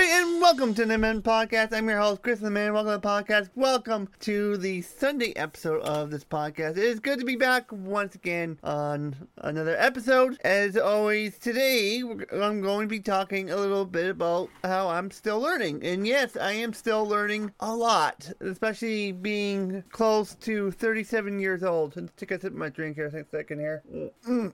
and welcome to the Man Podcast. I'm your host, Chris the Man. Welcome to the podcast. Welcome to the Sunday episode of this podcast. It is good to be back once again on another episode. As always, today I'm going to be talking a little bit about how I'm still learning. And yes, I am still learning a lot, especially being close to 37 years old. Let's take a sip of my drink here a second here. Mm.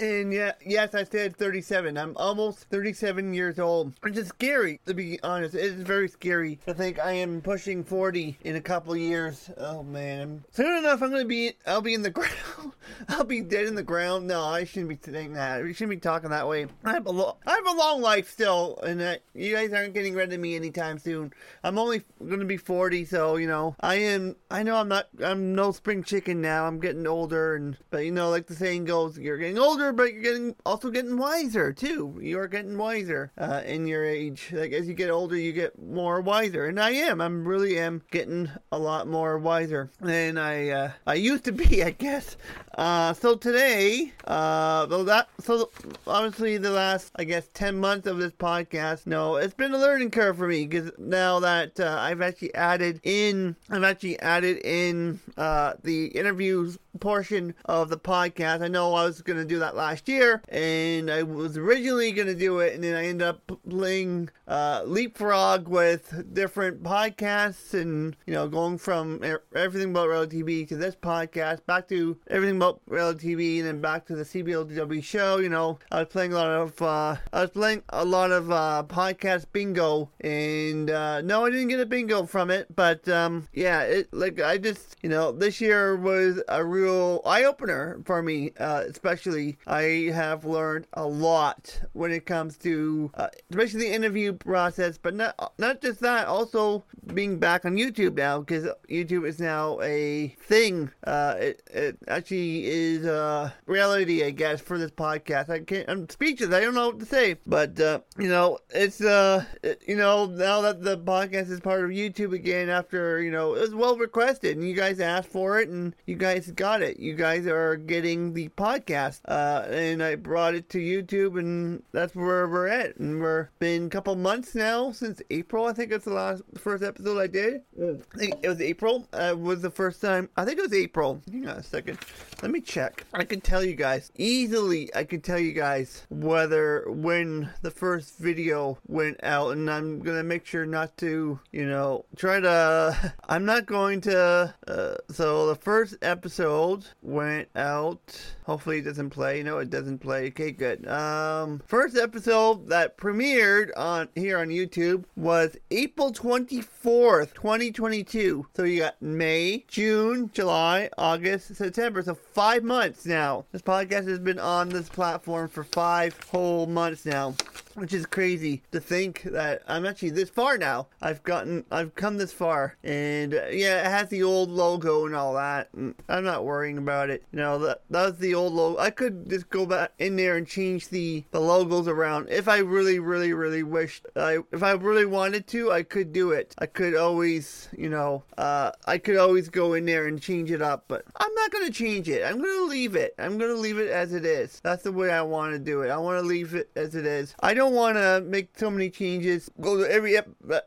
And yeah, yes, I said 37. I'm almost 37 years old. Which is scary, to be honest. It is very scary to think I am pushing 40 in a couple years. Oh man. Soon enough, I'm gonna be, I'll be in the ground. I'll be dead in the ground. No, I shouldn't be saying that. We shouldn't be talking that way. I have a, lo- I have a long life still, and uh, you guys aren't getting rid of me anytime soon. I'm only gonna be 40, so, you know, I am, I know I'm not, I'm no spring chicken now. I'm getting older, and, but you know, like the saying goes, you're getting older, but you're getting, also getting wiser, too. You are getting wiser, uh, in your age. Like, as you get older, you get more wiser, and I am. I'm really am getting a lot more wiser than I, uh, I used to be, I guess. Uh, so today, uh, well that, so obviously the last, I guess, 10 months of this podcast, no, it's been a learning curve for me, because now that, uh, I've actually added in, I've actually added in, uh, the interviews portion of the podcast. I know I was going to do that last year, and I was originally going to do it, and then I ended up playing uh, leapfrog with different podcasts, and you know, going from everything about reality TV to this podcast, back to everything about reality TV, and then back to the CBLW show. You know, I was playing a lot of, uh, I was playing a lot of uh, podcast bingo, and uh, no, I didn't get a bingo from it, but um, yeah, it like I just, you know, this year was a real eye opener for me. Uh, especially, I have learned a lot when it comes to, uh, especially the interview process, but not not just that, also being back on YouTube now because YouTube is now a thing. Uh, it, it actually is a reality, I guess, for this podcast. I can't, I'm speechless. I don't know what to say, but uh, you know, it's uh, it- you know, now that the podcast is part of YouTube again, after you know, it was well requested, and you guys asked for it, and you guys got it. You guys are getting the podcast, uh, and I brought it to YouTube, and that's where we're at. And we're been a couple months now since April. I think it's the last first episode I did. I think it was April. Uh, was the first time. I think it was April. Hang on a second. Let me check. I can tell you guys easily. I can tell you guys whether when the first video went out, and I'm gonna make sure not to, you know, try to. I'm not going to. Uh, so the first episode went out. Hopefully it doesn't play. No, it doesn't play. Okay, good. Um, first episode that premiered on here on YouTube was April 24th, 2022. So you got May, June, July, August, September. So five months now. This podcast has been on this platform for five whole months now. Which is crazy to think that I'm actually this far now. I've gotten, I've come this far, and uh, yeah, it has the old logo and all that. and I'm not worrying about it. You know, that that was the old logo. I could just go back in there and change the the logos around if I really, really, really wished. I if I really wanted to, I could do it. I could always, you know, uh, I could always go in there and change it up. But I'm not gonna change it. I'm gonna leave it. I'm gonna leave it as it is. That's the way I want to do it. I want to leave it as it is. I don't want to make so many changes. Go to every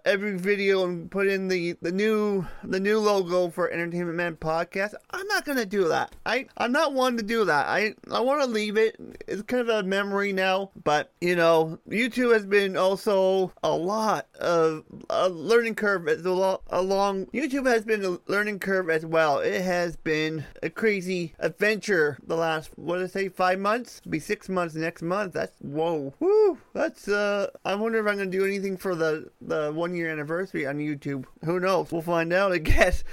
every video and put in the the new the new logo for Entertainment Man podcast. I'm not gonna do that. I I'm not one to do that. I I want to leave it. It's kind of a memory now. But you know, YouTube has been also a lot of a learning curve as a lo- along. YouTube has been a learning curve as well. It has been a crazy adventure the last what did I say five months? It'll be six months next month. That's whoa, whoo. That's Uh, I wonder if I'm going to do anything for the the one year anniversary on YouTube. Who knows? We'll find out, I guess,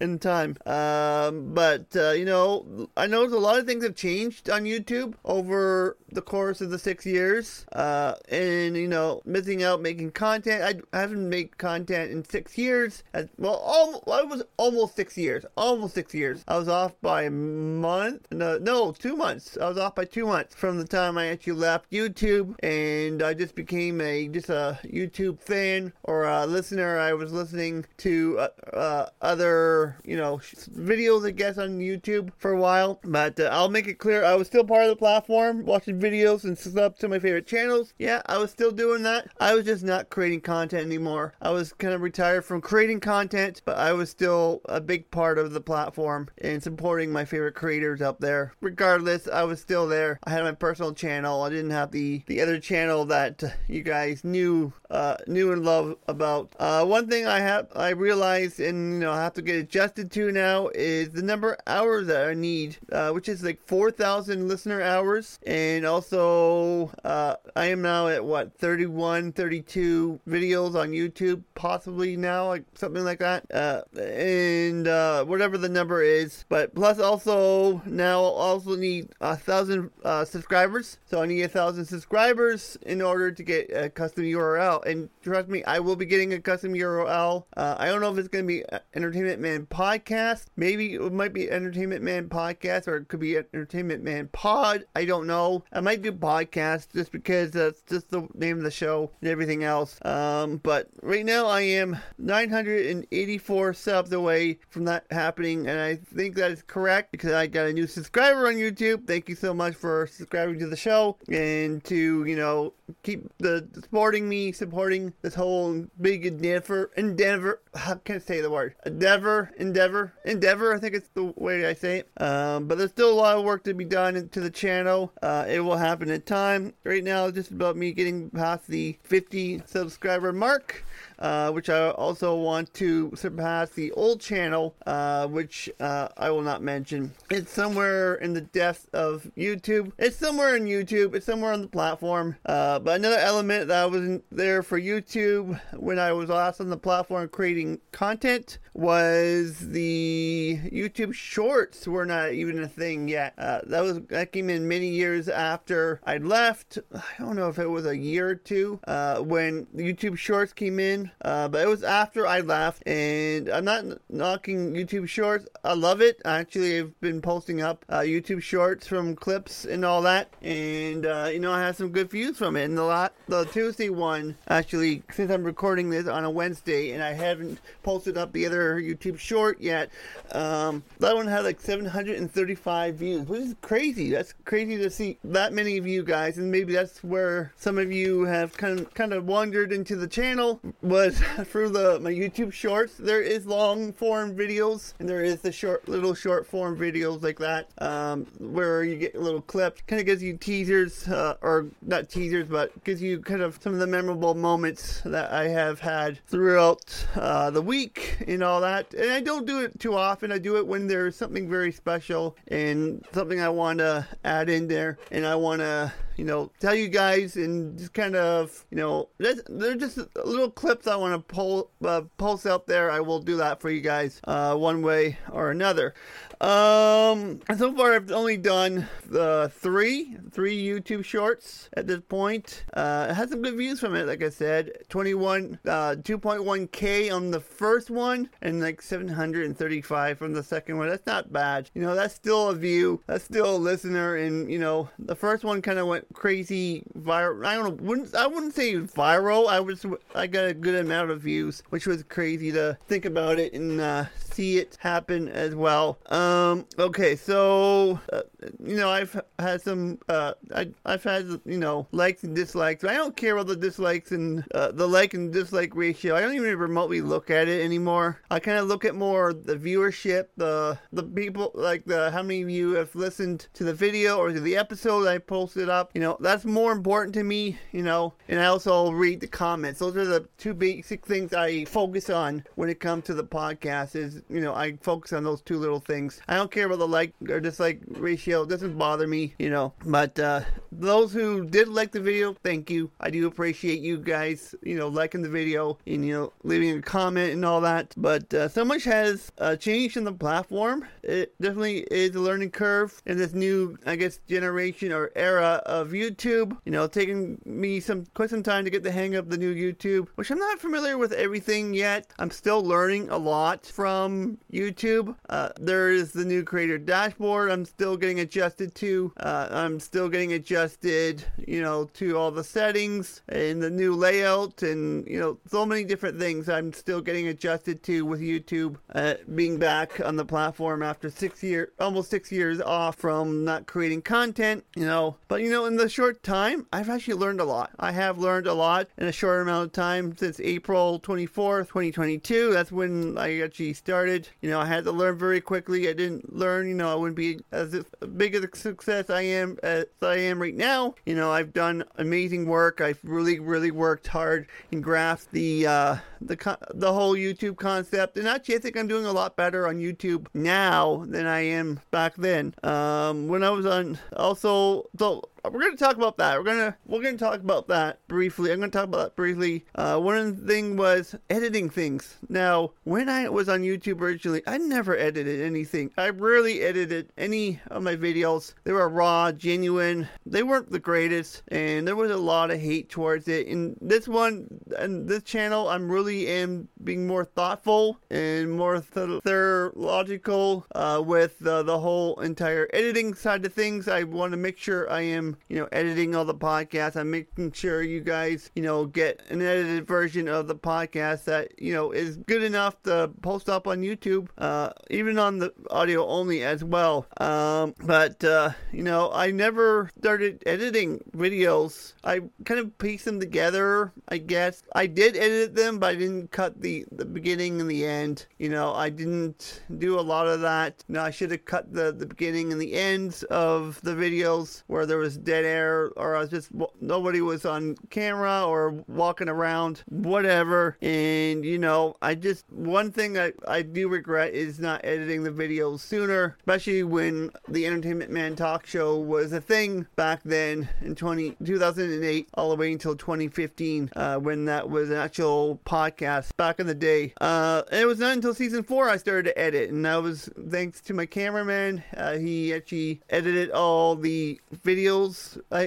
in time. Um, but uh, you know, I know a lot of things have changed on YouTube over the course of the six years. Uh, and you know, missing out making content. I, I haven't made content in six years. As, well, almost, I was almost six years. Almost six years. I was off by a month. No, no, two months. I was off by two months from the time I actually left YouTube, and I just became a just a YouTube fan or a listener. I was listening to uh, uh, other you know videos, I guess, on YouTube for a while. But uh, I'll make it clear, I was still part of the platform, watching videos and sub to my favorite channels. Yeah, I was still doing that. I was just not creating content anymore. I was kind of retired from creating content, but I was still a big part of the platform and supporting my favorite creators up there. Regardless, I was still there. I had my personal channel. I didn't have the the other channel that you guys knew uh, knew and love about. Uh, one thing I have I realized and you know I have to get adjusted to now is the number of hours that I need, uh, which is like 4,000 listener hours, and also uh, I am now at what 31, 32 videos on YouTube, possibly now like something like that, uh, and uh, whatever the number is. But plus also now also need a thousand uh, subscribers, so I need a thousand subscribers in order to get a custom URL. And trust me, I will be getting a custom URL. Uh, I don't know if it's going to be Entertainment Man Podcast. Maybe it might be Entertainment Man Podcast, or it could be Entertainment Man Pod. I don't know. I might do podcast just because that's just the name of the show and everything else. Um, but right now I am 984 subs away from that happening, and I think that is correct because I got a new subscriber on YouTube. Thank you so much for subscribing to the show and to you know keep the supporting me, supporting this whole big endeavor. Endeavor. I can't say the word? Endeavor. Endeavor. Endeavor. I think it's the way I say it. Um, but there's still a lot of work to be done to the channel. Uh, it will happen in time. Right now, it's just about me getting past the 50 subscriber mark. Uh, which I also want to surpass the old channel, uh, which uh, I will not mention. It's somewhere in the depths of YouTube. It's somewhere in YouTube. It's somewhere on the platform. Uh, but another element that wasn't there for YouTube when I was last on the platform creating content was the YouTube Shorts were not even a thing yet. Uh, that was that came in many years after I left. I don't know if it was a year or two when YouTube Shorts came in, uh, but it was after I left. And I'm not knocking YouTube Shorts. I love it. I actually, I've been posting up uh, YouTube Shorts from clips and all that, and uh, you know I have some good views from it. And the lot, the Tuesday one, actually, since I'm recording this on a Wednesday and I haven't posted up the other YouTube short yet. Um, that one had like 735 views, which is crazy. That's crazy to see that many of you guys, and maybe that's where some of you have kind of, kind of wandered into the channel was through the my YouTube shorts. There is long form videos, and there is the short little short form videos like that, um, where you get a little clips. Kind of gives you teasers, uh, or not teasers, but gives you kind of some of the memorable moments that I have had throughout uh, the week and all that. And I don't do it too often. I do it when there's something very special and something I want to add in there, and I want to you know, tell you guys and just kind of, you know, they're just little clips I want to pull, uh, post out there. I will do that for you guys, uh, one way or another. Um, so far I've only done the three, three YouTube shorts at this point. Uh, it had some good views from it, like I said, 21, uh, 2.1k on the first one and like 735 from the second one. That's not bad. You know, that's still a view. That's still a listener. And, you know, the first one kind of went crazy viral. I don't know. Wouldn't, I wouldn't say viral. I was, I got a good amount of views, which was crazy to think about it and, uh, see it happen as well. Um, okay, so uh, you know, I've had some, uh, I, I've had you know likes and dislikes. I don't care about the dislikes and uh, the like and dislike ratio. I don't even remotely look at it anymore. I kind of look at more the viewership, the the people, like the how many of you have listened to the video or to the episode I posted up. You know, that's more important to me. You know, and I also read the comments. Those are the two basic things I focus on when it comes to the podcast. Is you know, I focus on those two little things. I don't care about the like or dislike ratio. It doesn't bother me, you know. But uh, those who did like the video, thank you. I do appreciate you guys, you know, liking the video and you know leaving a comment and all that. But uh, so much has uh, changed in the platform. It definitely is a learning curve in this new, I guess, generation or era of YouTube. You know, taking me some quite some time to get the hang of the new YouTube, which I'm not familiar with everything yet. I'm still learning a lot from YouTube. Uh, there is the new creator dashboard. I'm still getting adjusted to. Uh, I'm still getting adjusted, you know, to all the settings and the new layout and you know so many different things. I'm still getting adjusted to with YouTube uh, being back on the platform after six year, almost six years off from not creating content. You know, but you know, in the short time, I've actually learned a lot. I have learned a lot in a short amount of time since April 24th, 2022. That's when I actually started. You know, I had to learn very quickly. I didn't learn, you know, I wouldn't be as big of a success I am as I am right now. You know, I've done amazing work. I've really, really worked hard and grasped the uh, the the whole YouTube concept. And actually, I think I'm doing a lot better on YouTube now than I am back then. Um, when I was on, also, so we're to talk about that. We're gonna we're gonna talk about that briefly. I'm to talk about that briefly. Uh, one thing was editing things. Now, when I was on YouTube originally, I never edited anything. I rarely edited any of my videos. They were raw, genuine. They weren't the greatest, and there was a lot of hate towards it. And this one and this channel, I'm really am being more thoughtful and more th- theological uh, with the, the whole entire editing side of things. I want to make sure I am you know, editing all the podcasts. I'm making sure you guys, you know, get an edited version of the podcast that, you know, is good enough to post up on YouTube, uh, even on the audio only as well. Um, but, uh, you know, I never started editing videos. I kind of pieced them together, I guess. I did edit them, but I didn't cut the, the beginning and the end. You know, I didn't do a lot of that. You know, I should have cut the, the beginning and the ends of the videos where there was dead air or I was just nobody was on camera or walking around, whatever. And you know, I just one thing I, I do regret is not editing the videos sooner, especially when the Entertainment Man talk show was a thing back then in 20, 2008 all the way until 2015 uh, when that was an actual podcast back in the day. Uh, and it was not until season four I started to edit, and that was thanks to my cameraman. Uh, he actually edited all the videos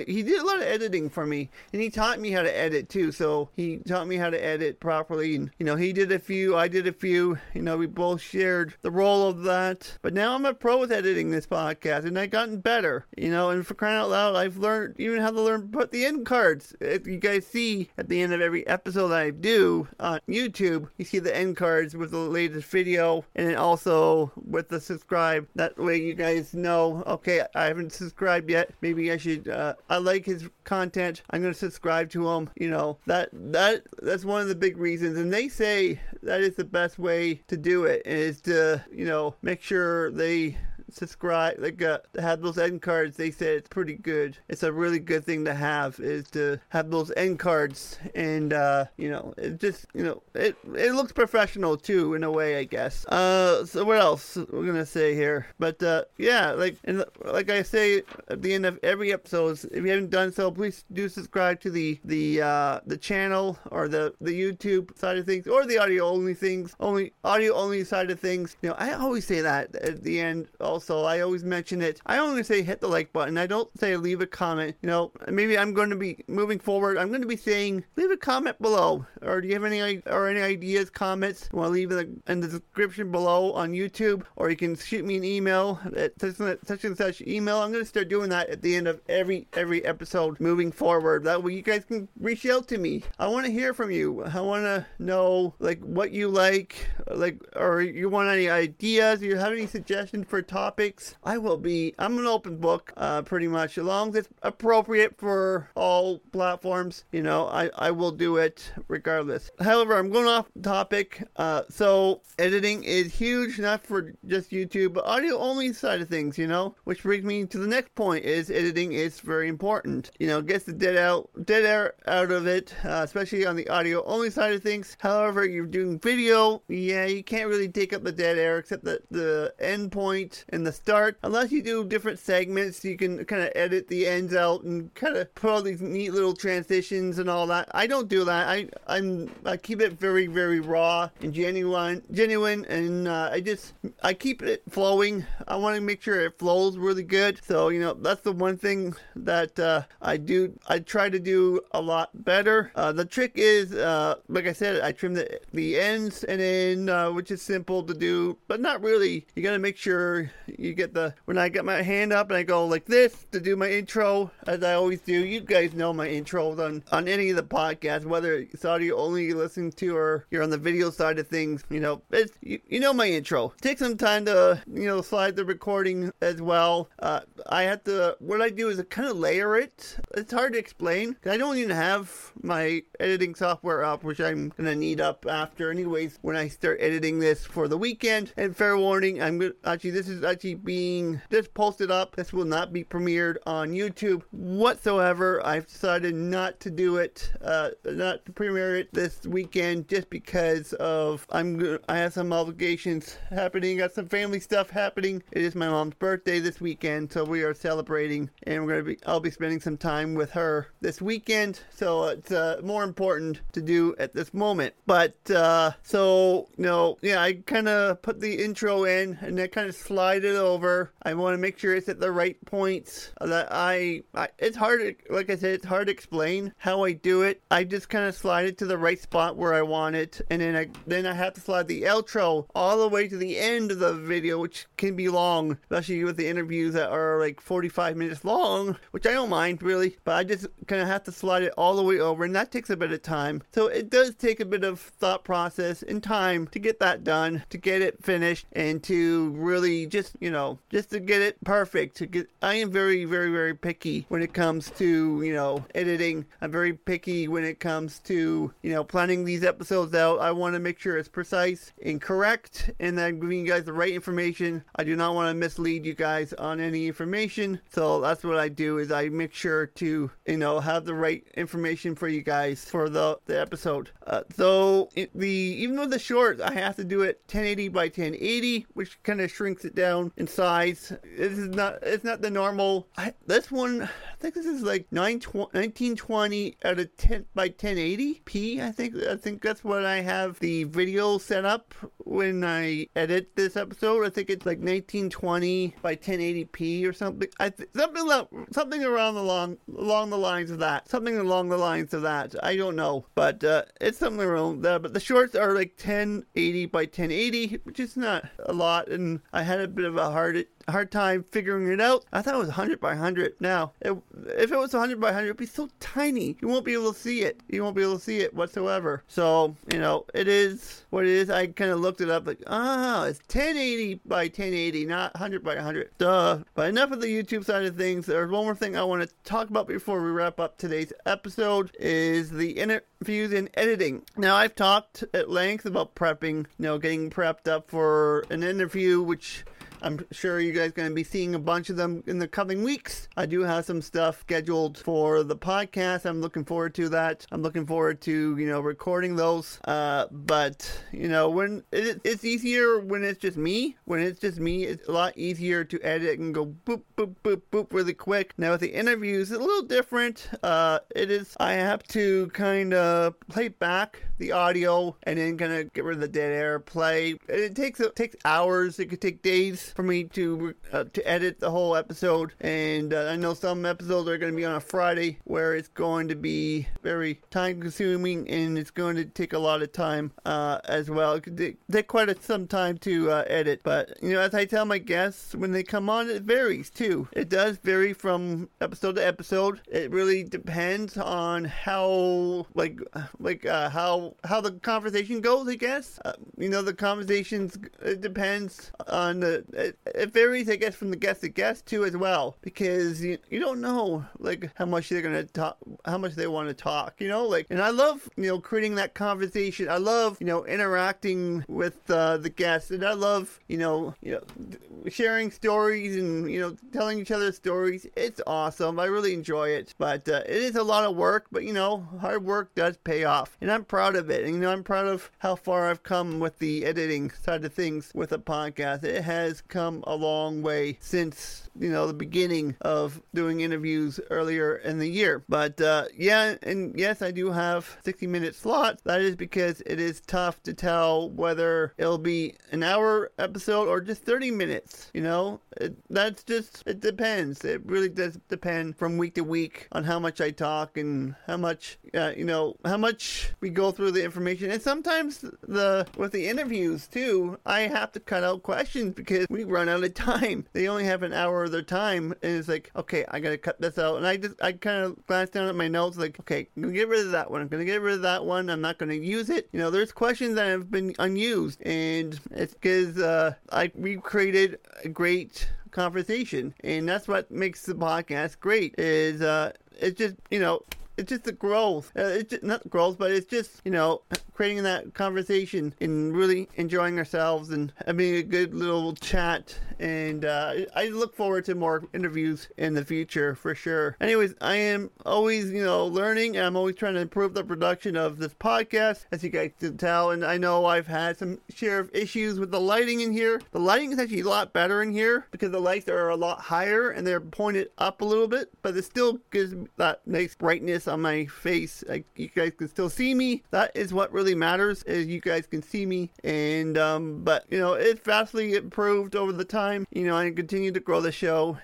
he did a lot of editing for me, and he taught me how to edit too. So he taught me how to edit properly, and you know, he did a few, I did a few. You know, we both shared the role of that. But now I'm a pro with editing this podcast, and I've gotten better. You know, and for crying out loud, I've learned even how to learn put the end cards. If you guys see at the end of every episode I do on YouTube, you see the end cards with the latest video, and also with the subscribe. That way, you guys know, okay, I haven't subscribed yet. Maybe I should uh, I like his content. I'm going to subscribe to him. You know that that that's one of the big reasons. And they say that is the best way to do it is to you know make sure they subscribe, like uh, have those end cards. They said it's pretty good. It's a really good thing to have is to have those end cards, and uh, you know, it just you know, it it looks professional too in a way, I guess. Uh, so what else we're gonna say here? But uh, yeah, like and like I say at the end of every episode, if you haven't done so, please do subscribe to the the uh, the channel or the the YouTube side of things or the audio only things, only audio only side of things. You know, I always say that at the end also also. I always mention it. I only say hit the like button. I don't say leave a comment. You know, maybe I'm going to be moving forward. I'm going to be saying leave a comment below. Or do you have any or any ideas, comments? You want to leave in the, in the description below on YouTube, or you can shoot me an email at such and such, and such email. I'm going to start doing that at the end of every every episode moving forward. That way you guys can reach out to me. I want to hear from you. I want to know like what you like, like or you want any ideas? You have any suggestions for topics? Topics. I will be, I'm an open book, uh, pretty much. As long as it's appropriate for all platforms, you know, I, I will do it regardless. However, I'm going off topic. Uh, so editing is huge, not for just YouTube, but audio only side of things, you know, which brings me to the next point is editing is very important. You know, gets the dead out, dead air out of it, uh, especially on the audio only side of things. However, you're doing video, yeah, you can't really take up the dead air except that the end point in the start. Unless you do different segments, you can kind of edit the ends out and kind of put all these neat little transitions and all that. I don't do that. I I'm I keep it very very raw and genuine, genuine, and uh, I just I keep it flowing. I want to make sure it flows really good. So you know that's the one thing that uh, I do. I try to do a lot better. Uh, the trick is, uh, like I said, I trim the the ends and then uh, which is simple to do, but not really. You gotta make sure you get the when I get my hand up and I go like this to do my intro, as I always do. You guys know my intros on on any of the podcasts, whether it's audio only you listen to or you're on the video side of things. You know, it's you, you know my intro. Take some time to you know slide the recording as well. Uh, I have to. What I do is I kind of layer it. It's hard to explain. I don't even have my editing software up, which I'm gonna need up after anyways when I start editing this for the weekend. And fair warning, I'm gonna actually this is actually being just posted up. This will not be premiered on YouTube whatsoever. I've decided not to do it, uh, not to premiere it this weekend just because of I'm I have some obligations happening, got some family stuff happening. It is my mom's birthday this weekend, so we are celebrating, and we're gonna be I'll be spending some time with her this weekend. So it's uh, more important to do at this moment. But uh, so you know, yeah, I kind of put the intro in and that kind of slide it over. I want to make sure it's at the right points uh, that I, I. It's hard, like I said, it's hard to explain how I do it. I just kind of slide it to the right spot where I want it, and then I then I have to slide the outro all the way to the end of the video, which can be long, especially with the interviews that are like 45 minutes long, which I don't mind really, but I just kind of have to slide it all the way over, and that takes a bit of time. So it does take a bit of thought process and time to get that done, to get it finished, and to really just you know just to get it perfect. To get, I am very very very picky when it comes to you know editing. I'm very picky when it comes to you know planning these episodes out. I want to make sure it's precise and correct, and that I'm giving you guys the right information. I do not want to mislead you guys on any information, so that's what I do is I make sure to you know have the right information for you guys for the the episode. Uh, so it, the even though the short, I have to do it 1080 by 1080, which kind of shrinks it down in size. This is not it's not the normal. I, this one, I think this is like 9, 1920 out of 10 by 1080p. I think I think that's what I have the video set up when I edit this episode. I think it's like 1920 by 1080p or something. I th- something like, something around the long along the lines of that. Something along the lines of that. I don't know, but uh, it's something around there. But the shorts are like 1080 by 1080, which is not a lot, and I had a bit of a hard hard time figuring it out. I thought it was 100 by 100. Now, it, if it was 100 by 100, it'd be so tiny. You won't be able to see it. You won't be able to see it whatsoever. So, you know, it is what it is. I kind of looked it up like, ah, it's 1080 by 1080, not 100 by 100. Duh. But enough of the YouTube side of things. There's one more thing I want to talk about before we wrap up today's episode is the interviews and editing. Now, I've talked at length about prepping, you know, getting prepped up for an interview, which I'm sure you guys going to be seeing a bunch of them in the coming weeks. I do have some stuff scheduled for the podcast. I'm looking forward to that. I'm looking forward to, you know, recording those. Uh, but, you know, when it, it's easier when it's just me. When it's just me, it's a lot easier to edit and go boop, boop, boop, boop really quick. Now, with the interviews, it's a little different. Uh, it is, I have to kind of play back the audio and then kind of get rid of the dead air, play. It takes, it takes hours. It could take days for me to uh, to edit the whole episode. And uh, I know some episodes are going to be on a Friday where it's going to be very time consuming and it's going to take a lot of time uh, as well. It could take, quite a, some time to uh, edit. But you know, as I tell my guests when they come on, it varies too. It does vary from episode to episode. It really depends on how like like uh, how how the conversation goes. I guess uh, you know the conversations. It depends on the it, it, varies, I guess, from the guest to guest too, as well, because you, you don't know like how much they're gonna talk, how much they want to talk, you know, like, and I love you know creating that conversation. I love you know interacting with uh, the guests, and I love you know you know sharing stories and you know telling each other stories. It's awesome. I really enjoy it, but uh, it is a lot of work. But you know, hard work does pay off, and I'm proud of it. And you know, I'm proud of how far I've come with the editing side of things with a podcast. It has come a long way since you know the beginning of doing interviews earlier in the year. But uh, yeah, and yes, I do have 60 minute slots. That is because it is tough to tell whether it'll be an hour episode or just 30 minutes. You know, it, that's just it depends. It really does depend from week to week on how much I talk and how much uh, you know how much we go through the information. And sometimes the with the interviews too, I have to cut out questions because we run out of time. They only have an hour their time, and it's like, okay, I gotta cut this out. And I just I kind of glance down at my notes, like, okay, I'm gonna get rid of that one. I'm gonna get rid of that one. I'm not gonna use it. You know, there's questions that have been unused, and it's because uh, I recreated a great conversation, and that's what makes the podcast great. Is uh, it's just you know it's just the growth. Uh, it's just, not growth, but it's just you know creating that conversation and really enjoying ourselves and having a good little chat. And uh, I look forward to more interviews in the future for sure. Anyways, I am always you know learning, I'm always trying to improve the production of this podcast, as you guys can tell. And I know I've had some share of issues with the lighting in here. The lighting is actually a lot better in here because the lights are a lot higher and they're pointed up a little bit, but it still gives that nice brightness on my face. Like you guys can still see me. That is what really matters is you guys can see me. And um, but you know it's vastly improved over the time. You know I continue to grow the show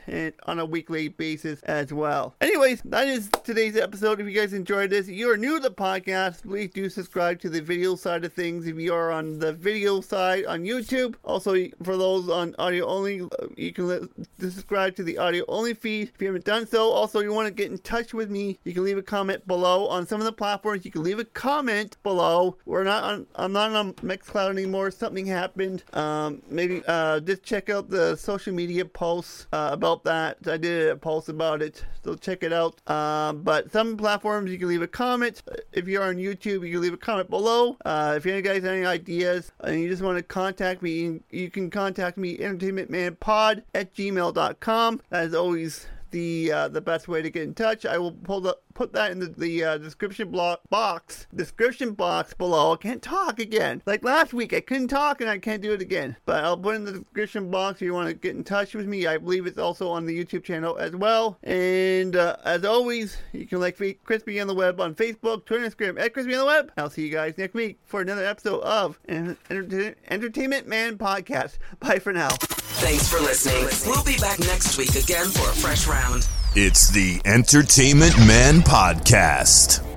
on a weekly basis as well. Anyways, that is today's episode. If you guys enjoyed this, you are new to the podcast. Please do subscribe to the video side of things. If you are on the video side on YouTube, also for those on audio only, you can subscribe to the audio only feed. If you haven't done so, also you want to get in touch with me, you can leave a comment below on some of the platforms. You can leave a comment below. We're not on. I'm not on Mixcloud anymore. Something happened. Um, maybe uh, just check out the social media posts uh, about that. I did a post about it, so check it out. Um, but some platforms you can leave a comment. If you're on YouTube, you can leave a comment below. Uh, if you guys have any ideas and you just want to contact me, you can contact me entertainmentmanpod at gmail.com. As always, the uh, the best way to get in touch. I will pull the put that in the, the uh, description block box description box below. I can't talk again. Like last week, I couldn't talk and I can't do it again. But I'll put in the description box if you want to get in touch with me. I believe it's also on the YouTube channel as well. And uh, as always, you can like Crispy on the Web on Facebook, Twitter, Instagram at Crispy on the Web. I'll see you guys next week for another episode of Entertainment Man Podcast. Bye for now. Thanks for listening. We'll be back next week again for a fresh round. It's the Entertainment Man Podcast.